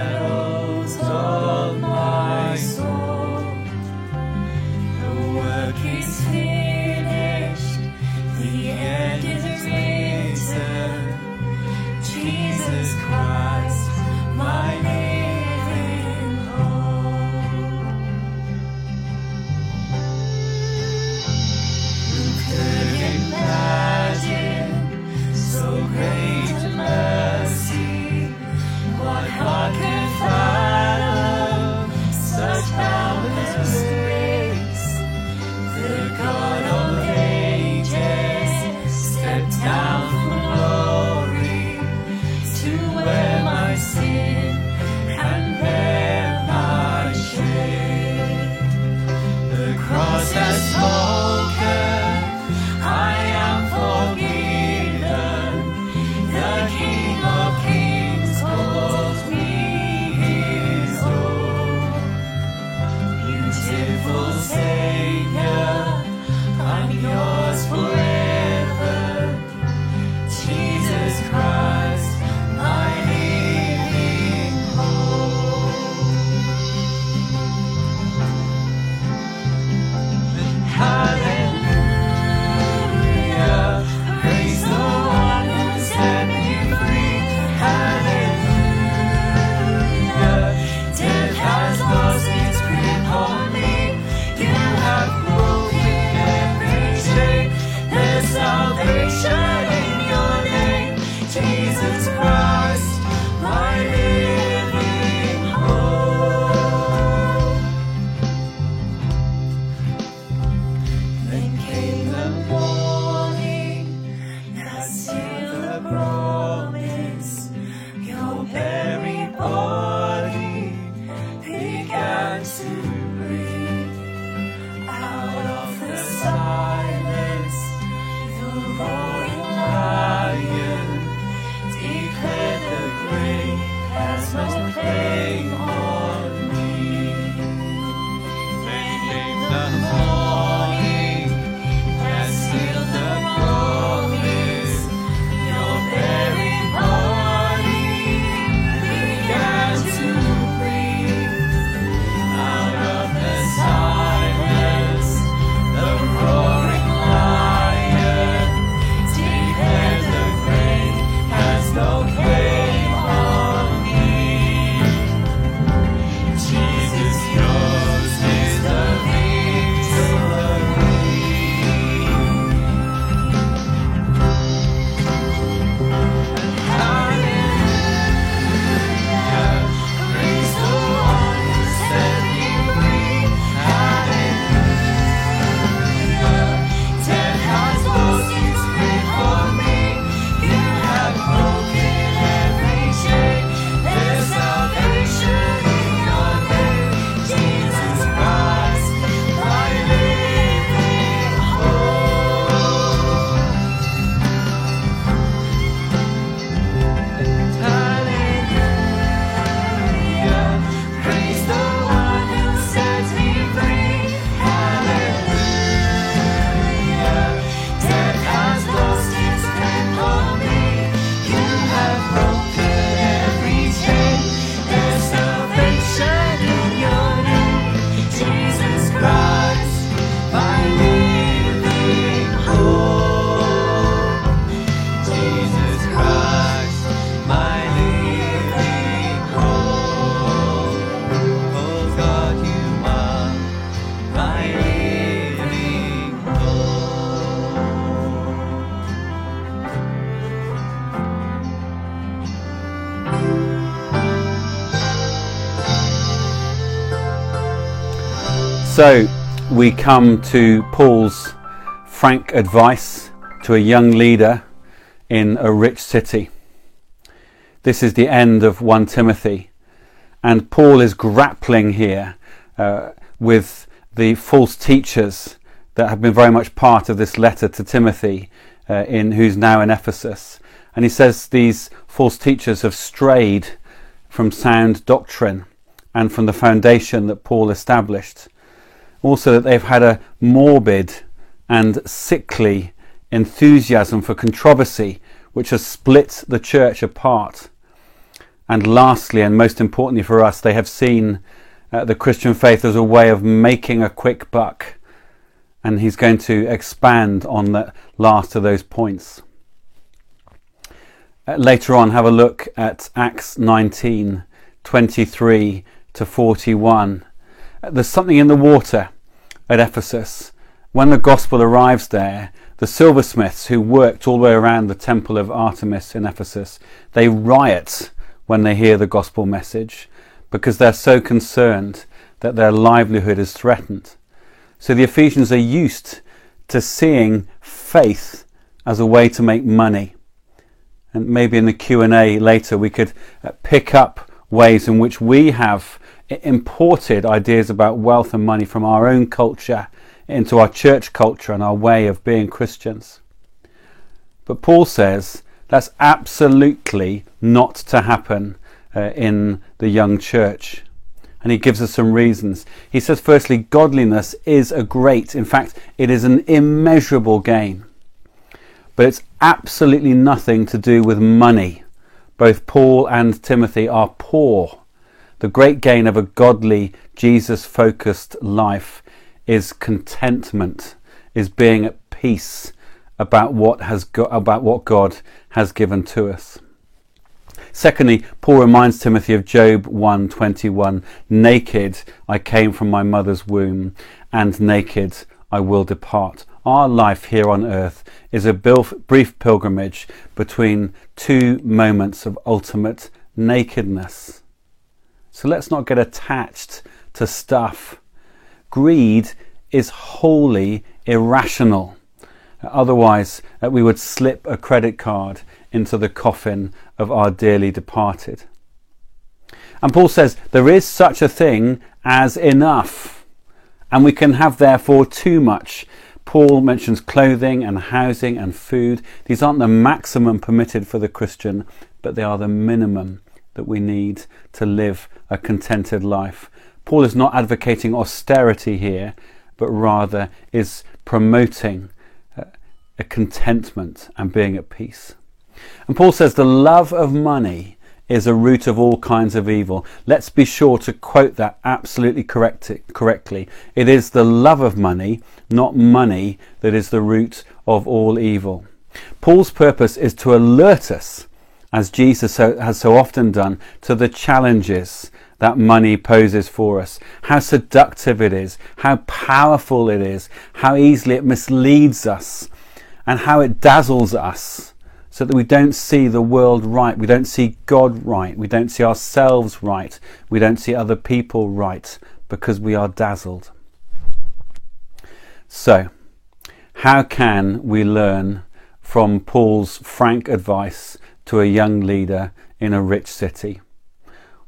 So we come to Paul's frank advice to a young leader in a rich city. This is the end of 1 Timothy, and Paul is grappling here uh, with the false teachers that have been very much part of this letter to Timothy, uh, in who's now in Ephesus. And he says these false teachers have strayed from sound doctrine and from the foundation that Paul established. Also, that they've had a morbid and sickly enthusiasm for controversy, which has split the church apart. And lastly, and most importantly for us, they have seen uh, the Christian faith as a way of making a quick buck. And he's going to expand on the last of those points. Uh, later on, have a look at Acts 19 23 to 41. There's something in the water at Ephesus. When the gospel arrives there, the silversmiths who worked all the way around the temple of Artemis in Ephesus, they riot when they hear the gospel message because they're so concerned that their livelihood is threatened. So the Ephesians are used to seeing faith as a way to make money. And maybe in the Q&A later we could uh, pick up ways in which we have imported ideas about wealth and money from our own culture into our church culture and our way of being Christians. But Paul says that's absolutely not to happen uh, in the young church. And he gives us some reasons. He says, firstly, godliness is a great, in fact, it is an immeasurable gain. But it's absolutely nothing to do with money. Both Paul and Timothy are poor. The great gain of a godly, Jesus focused life is contentment, is being at peace about what, has go- about what God has given to us. Secondly, Paul reminds Timothy of Job 1:21, "Naked I came from my mother's womb, and naked I will depart." Our life here on earth is a brief pilgrimage between two moments of ultimate nakedness. So let's not get attached to stuff. Greed is wholly irrational. Otherwise, uh, we would slip a credit card into the coffin of our dearly departed. And Paul says there is such a thing as enough, and we can have therefore too much. Paul mentions clothing and housing and food. These aren't the maximum permitted for the Christian, but they are the minimum that we need to live a contented life. Paul is not advocating austerity here, but rather is promoting uh, a contentment and being at peace. And Paul says the love of money is a root of all kinds of evil. Let's be sure to quote that absolutely correct, correctly. It is the love of money, not money, that is the root of all evil. Paul's purpose is to alert us, as Jesus has so often done, to the challenges that money poses for us, how seductive it is, how powerful it is, how easily it misleads us, and how it dazzles us so that we don't see the world right, we don't see God right, we don't see ourselves right, we don't see other people right, because we are dazzled. So, how can we learn from Paul's frank advice to a young leader in a rich city?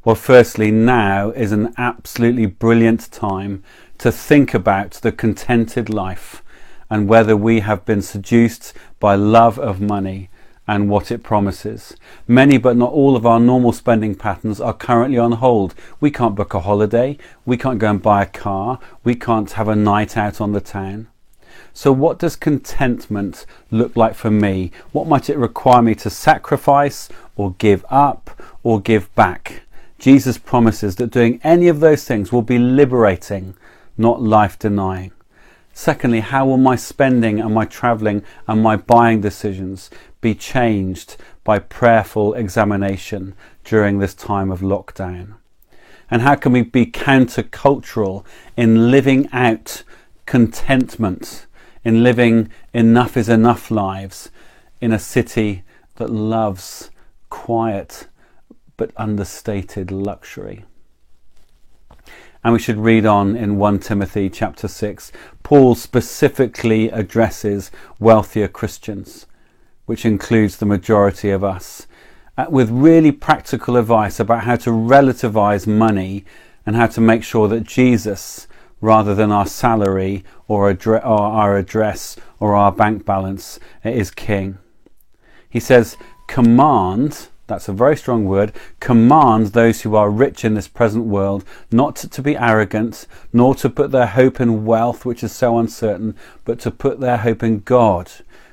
Well, firstly, now is an absolutely brilliant time to think about the contented life and whether we have been seduced by love of money and what it promises. Many, but not all, of our normal spending patterns are currently on hold. We can't book a holiday, we can't go and buy a car, we can't have a night out on the town. So, what does contentment look like for me? What might it require me to sacrifice, or give up, or give back? Jesus promises that doing any of those things will be liberating, not life denying. Secondly, how will my spending and my travelling and my buying decisions be changed by prayerful examination during this time of lockdown? And how can we be countercultural in living out contentment, in living enough is enough lives in a city that loves quiet but understated luxury? And we should read on in 1 Timothy chapter 6. Paul specifically addresses wealthier Christians, which includes the majority of us, uh, with really practical advice about how to relativize money and how to make sure that Jesus, rather than our salary or, our address or our bank balance, is king. He says, command that's a very strong word, command those who are rich in this present world not to, be arrogant, nor to put their hope in wealth, which is so uncertain, but to put their hope in God,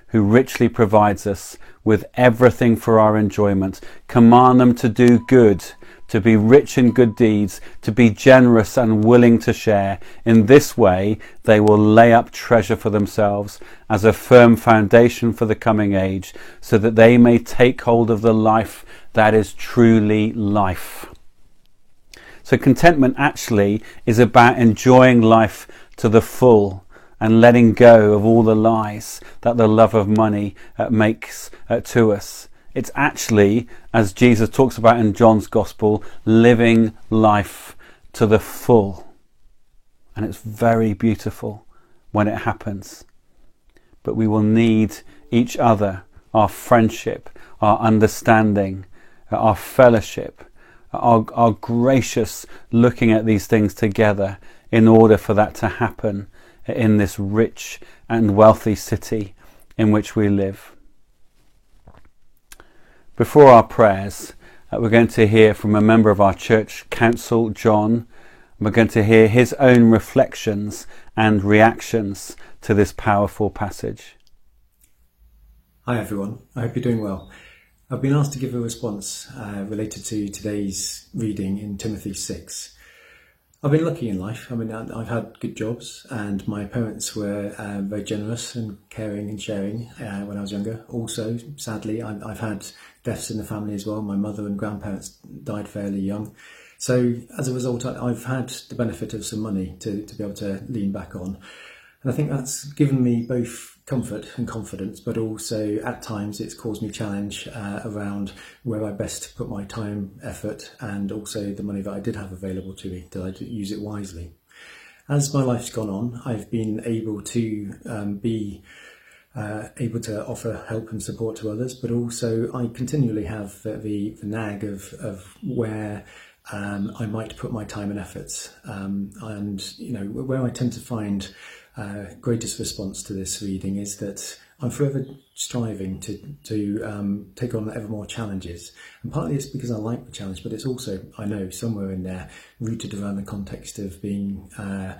who richly provides us with everything for our enjoyment. Command them to do good to be rich in good deeds, to be generous and willing to share. In this way, they will lay up treasure for themselves as a firm foundation for the coming age, so that they may take hold of the life that is truly life. So, contentment actually is about enjoying life to the full and letting go of all the lies that the love of money uh, makes uh, to us. It's actually, as Jesus talks about in John's Gospel, living life to the full. And it's very beautiful when it happens. But we will need each other, our friendship, our understanding, our fellowship, our, our gracious looking at these things together in order for that to happen in this rich and wealthy city in which we live. Before our prayers, uh, we're going to hear from a member of our church council, John. We're going to hear his own reflections and reactions to this powerful passage. Hi, everyone. I hope you're doing well. I've been asked to give a response uh, related to today's reading in Timothy 6. I've been lucky in life. I mean, I've had good jobs, and my parents were uh, very generous and caring and sharing uh, when I was younger. Also, sadly, I've, I've had deaths in the family as well. My mother and grandparents died fairly young. So, as a result, I've had the benefit of some money to, to be able to lean back on. And I think that's given me both comfort and confidence, but also at times it's caused me challenge uh, around where I best put my time, effort, and also the money that I did have available to me. Did I use it wisely? As my life's gone on, I've been able to um, be uh, able to offer help and support to others, but also I continually have the, the, the nag of, of where um, I might put my time and efforts. Um, and, you know, where I tend to find uh, greatest response to this reading is that I'm forever striving to to um, take on ever more challenges, and partly it's because I like the challenge, but it's also I know somewhere in there rooted around the context of being uh,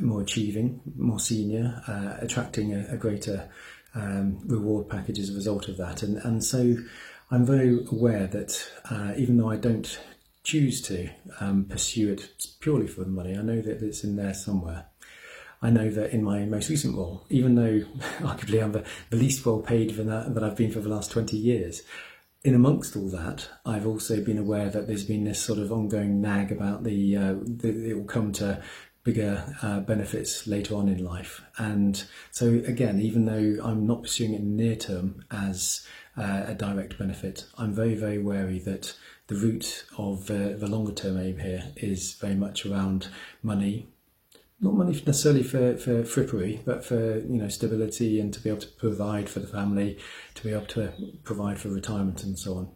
more achieving, more senior, uh, attracting a, a greater um, reward package as a result of that, and and so I'm very aware that uh, even though I don't choose to um, pursue it purely for the money, I know that it's in there somewhere. I know that in my most recent role, even though arguably I'm the, the least well paid for that, that I've been for the last 20 years, in amongst all that, I've also been aware that there's been this sort of ongoing nag about the, uh, the it will come to bigger uh, benefits later on in life. And so again, even though I'm not pursuing it near term as uh, a direct benefit, I'm very, very wary that the root of uh, the longer term aim here is very much around money, not money necessarily for, for frippery, but for you know stability and to be able to provide for the family, to be able to provide for retirement and so on.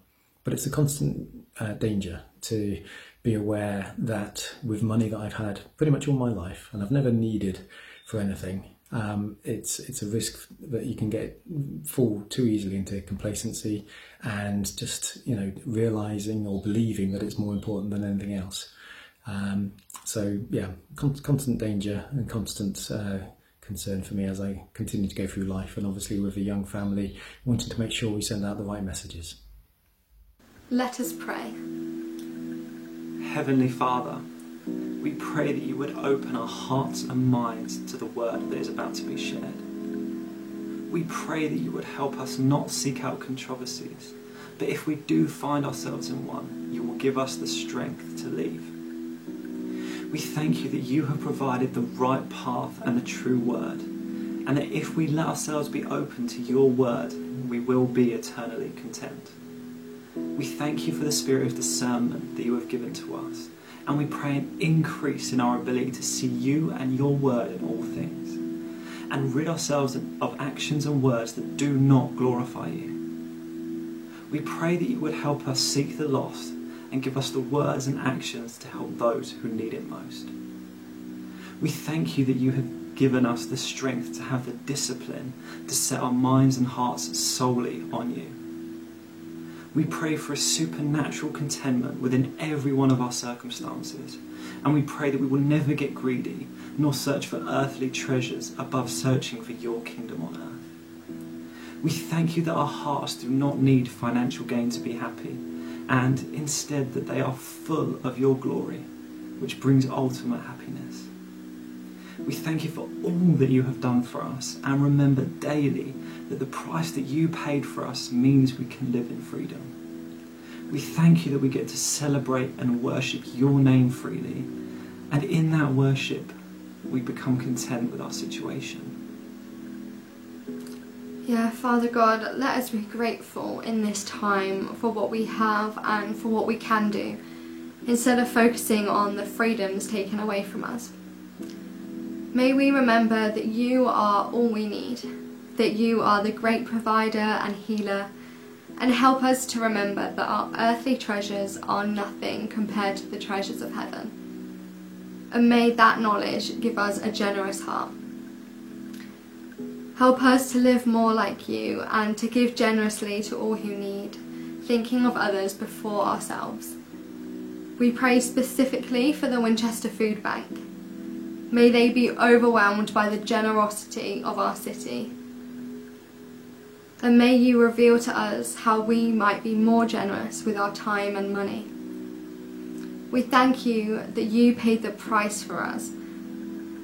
But it's a constant uh, danger to be aware that with money that I've had pretty much all my life, and I've never needed for anything, um, it's it's a risk that you can get fall too easily into complacency and just you know realizing or believing that it's more important than anything else. Um, so yeah, con- constant danger and constant uh, concern for me as I continue to go through life, and obviously with a young family, wanting to make sure we send out the right messages. Let us pray. Heavenly Father, we pray that you would open our hearts and minds to the word that is about to be shared. We pray that you would help us not seek out controversies, but if we do find ourselves in one, you will give us the strength to leave. We thank you that you have provided the right path and the true word, and that if we let ourselves be open to your word, we will be eternally content. We thank you for the spirit of discernment that you have given to us, And we pray an increase in our ability to see you and your word in all things, and rid ourselves of actions and words that do not glorify you. We pray that you would help us seek the lost and give us the words and actions to help those who need it most. We thank you that you have given us the strength to have the discipline to set our minds and hearts solely on you. We pray for a supernatural contentment within every one of our circumstances, and we pray that we will never get greedy nor search for earthly treasures above searching for your kingdom on earth. We thank you that our hearts do not need financial gain to be happy, and instead that they are full of your glory, which brings ultimate happiness. We thank you for all that you have done for us and remember daily that the price that you paid for us means we can live in freedom. We thank you that we get to celebrate and worship your name freely, and in that worship, we become content with our situation. Yeah, Father God, let us be grateful in this time for what we have and for what we can do, instead of focusing on the freedoms taken away from us. May we remember that you are all we need, that you are the great provider and healer, and help us to remember that our earthly treasures are nothing compared to the treasures of heaven. And may that knowledge give us a generous heart. Help us to live more like you and to give generously to all who need, thinking of others before ourselves. We pray specifically for the Winchester Food Bank. May they be overwhelmed by the generosity of our city. And may you reveal to us how we might be more generous with our time and money. We thank you that you paid the price for us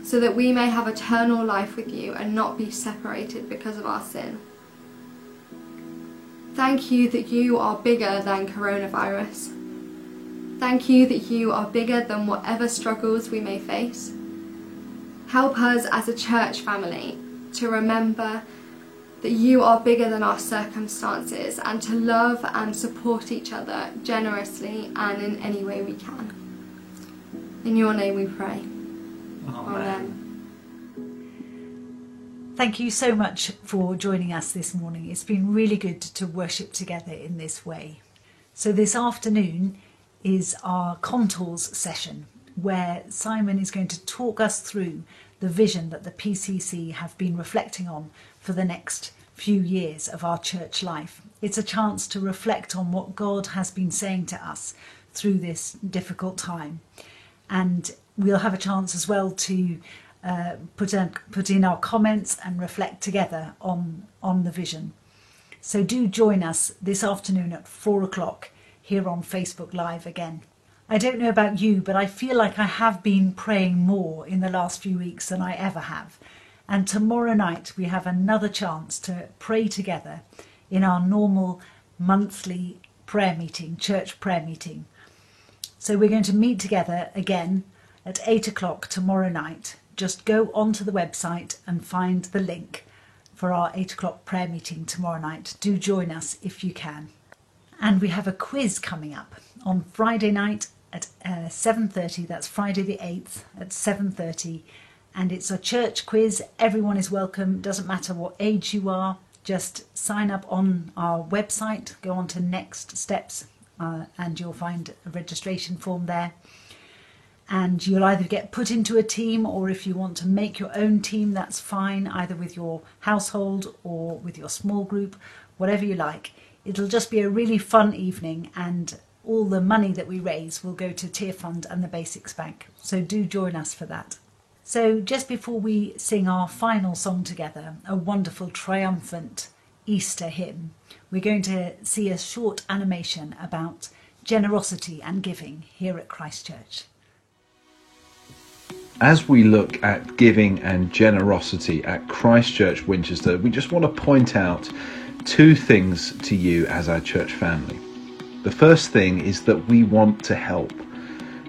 so that we may have eternal life with you and not be separated because of our sin. Thank you that you are bigger than coronavirus. Thank you that you are bigger than whatever struggles we may face. Help us as a church family to remember that you are bigger than our circumstances and to love and support each other generously and in any way we can. In your name we pray. Amen. Thank you so much for joining us this morning. It's been really good to worship together in this way. So, this afternoon is our contours session where Simon is going to talk us through the vision that the PCC have been reflecting on for the next few years of our church life. It's a chance to reflect on what God has been saying to us through this difficult time. And we'll have a chance as well to uh, put, in, put in our comments and reflect together on, on the vision. So do join us this afternoon at four o'clock here on Facebook Live again. I don't know about you, but I feel like I have been praying more in the last few weeks than I ever have. And tomorrow night we have another chance to pray together in our normal monthly prayer meeting, church prayer meeting. So we're going to meet together again at eight o'clock tomorrow night. Just go onto the website and find the link for our eight o'clock prayer meeting tomorrow night. Do join us if you can. And we have a quiz coming up on Friday night at uh, 7.30 that's friday the 8th at 7.30 and it's a church quiz everyone is welcome doesn't matter what age you are just sign up on our website go on to next steps uh, and you'll find a registration form there and you'll either get put into a team or if you want to make your own team that's fine either with your household or with your small group whatever you like it'll just be a really fun evening and all the money that we raise will go to Tearfund and the Basics Bank. So do join us for that. So just before we sing our final song together, a wonderful triumphant Easter hymn, we're going to see a short animation about generosity and giving here at Christchurch. As we look at giving and generosity at Christchurch Winchester, we just want to point out two things to you as our church family. The first thing is that we want to help.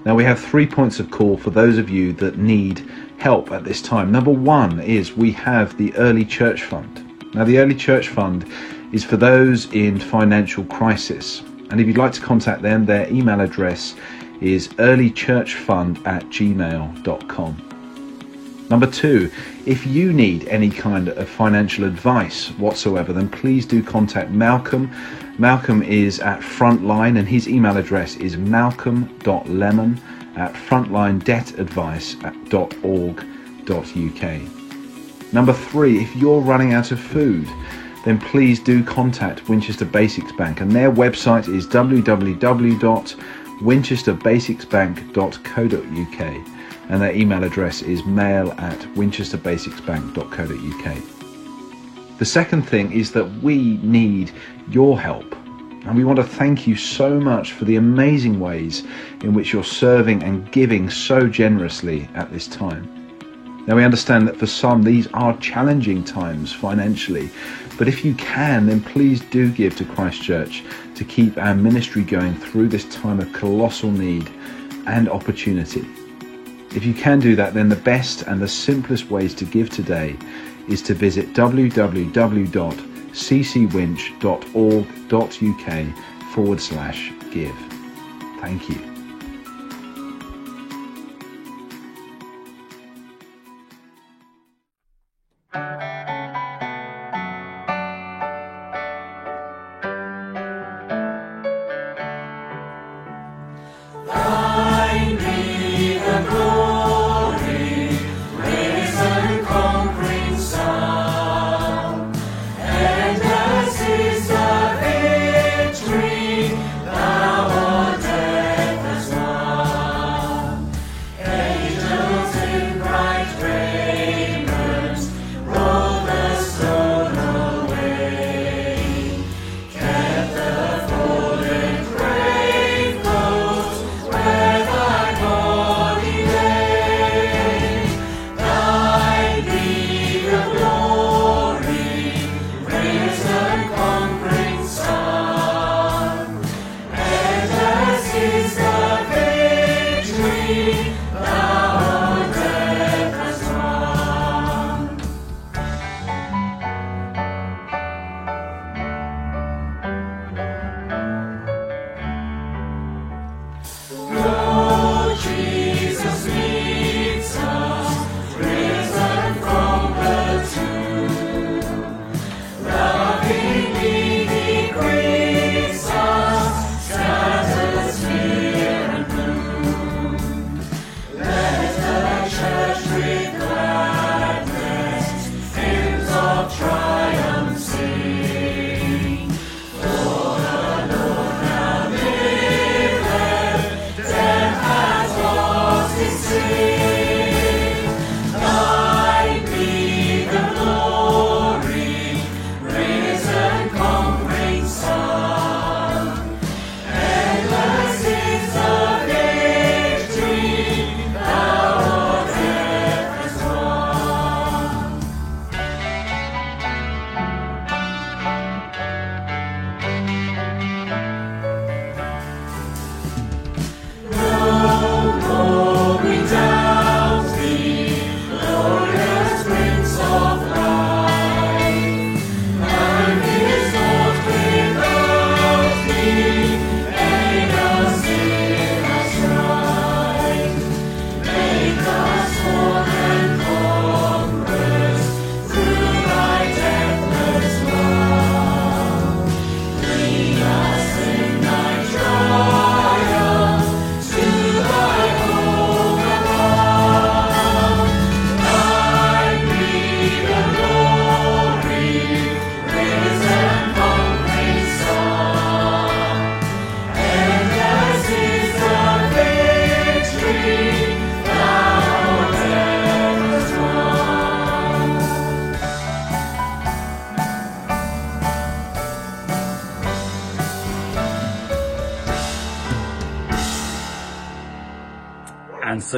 Now, we have three points of call for those of you that need help at this time. Number one is we have the Early Church Fund. Now, the Early Church Fund is for those in financial crisis. And if you'd like to contact them, their email address is earlychurchfund at gmail.com. Number two, if you need any kind of financial advice whatsoever, then please do contact Malcolm. Malcolm is at Frontline and his email address is malcolm.lemon at frontlinedebtadvice.org.uk. Number three, if you're running out of food, then please do contact Winchester Basics Bank and their website is www.winchesterbasicsbank.co.uk and their email address is mail at winchesterbasicsbank.co.uk. The second thing is that we need your help. And we want to thank you so much for the amazing ways in which you're serving and giving so generously at this time. Now, we understand that for some, these are challenging times financially, but if you can, then please do give to Christchurch to keep our ministry going through this time of colossal need and opportunity. If you can do that, then the best and the simplest ways to give today is to visit www.ccwinch.org.uk forward slash give. Thank you.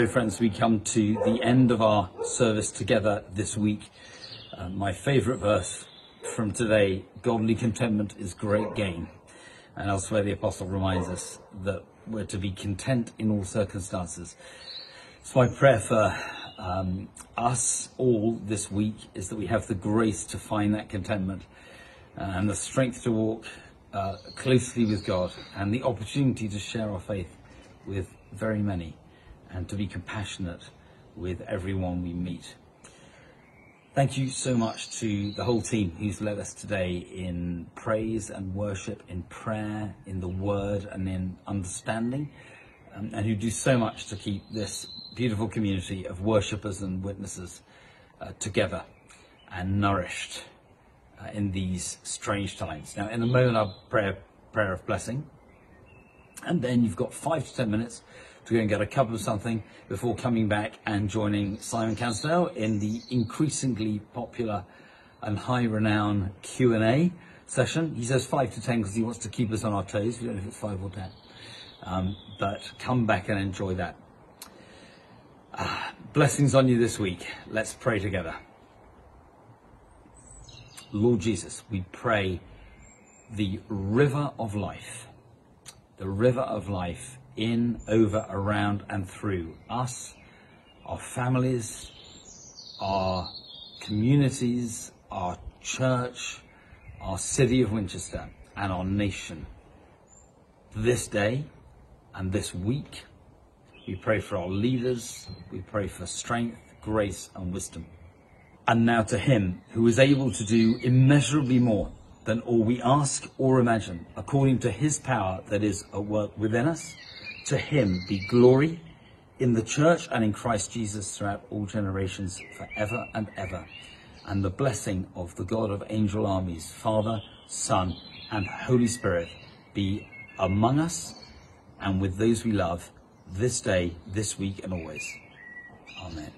Friends, we come to the end of our service together this week. Uh, my favourite verse from today godly contentment is great gain. And elsewhere, the apostle reminds us that we're to be content in all circumstances. So, my prayer for um, us all this week is that we have the grace to find that contentment and the strength to walk uh, closely with God and the opportunity to share our faith with very many, and to be compassionate with everyone we meet. Thank you so much to the whole team who's led us today in praise and worship, in prayer, in the word, and in understanding, um, and who do so much to keep this beautiful community of worshippers and witnesses uh, together and nourished uh, in these strange times. Now, in a moment, I'll pray a prayer of blessing, and then you've got five to ten minutes to go and get a cup of something before coming back and joining Simon Cansdale in the increasingly popular and high renowned Q&A session. He says five to ten because he wants to keep us on our toes. We don't know if it's five or ten. Um, but come back and enjoy that. Uh, blessings on you this week. Let's pray together. Lord Jesus, we pray the river of life, the river of life in, over, around, and through us, our families, our communities, our church, our city of Winchester, and our nation. This day and this week, we pray for our leaders, we pray for strength, grace, and wisdom. And now to Him who is able to do immeasurably more than all we ask or imagine, according to His power that is at work within us. To Him be glory in the church and in Christ Jesus throughout all generations, forever and ever. And the blessing of the God of angel armies, Father, Son, and Holy Spirit be among us and with those we love this day, this week, and always. Amen.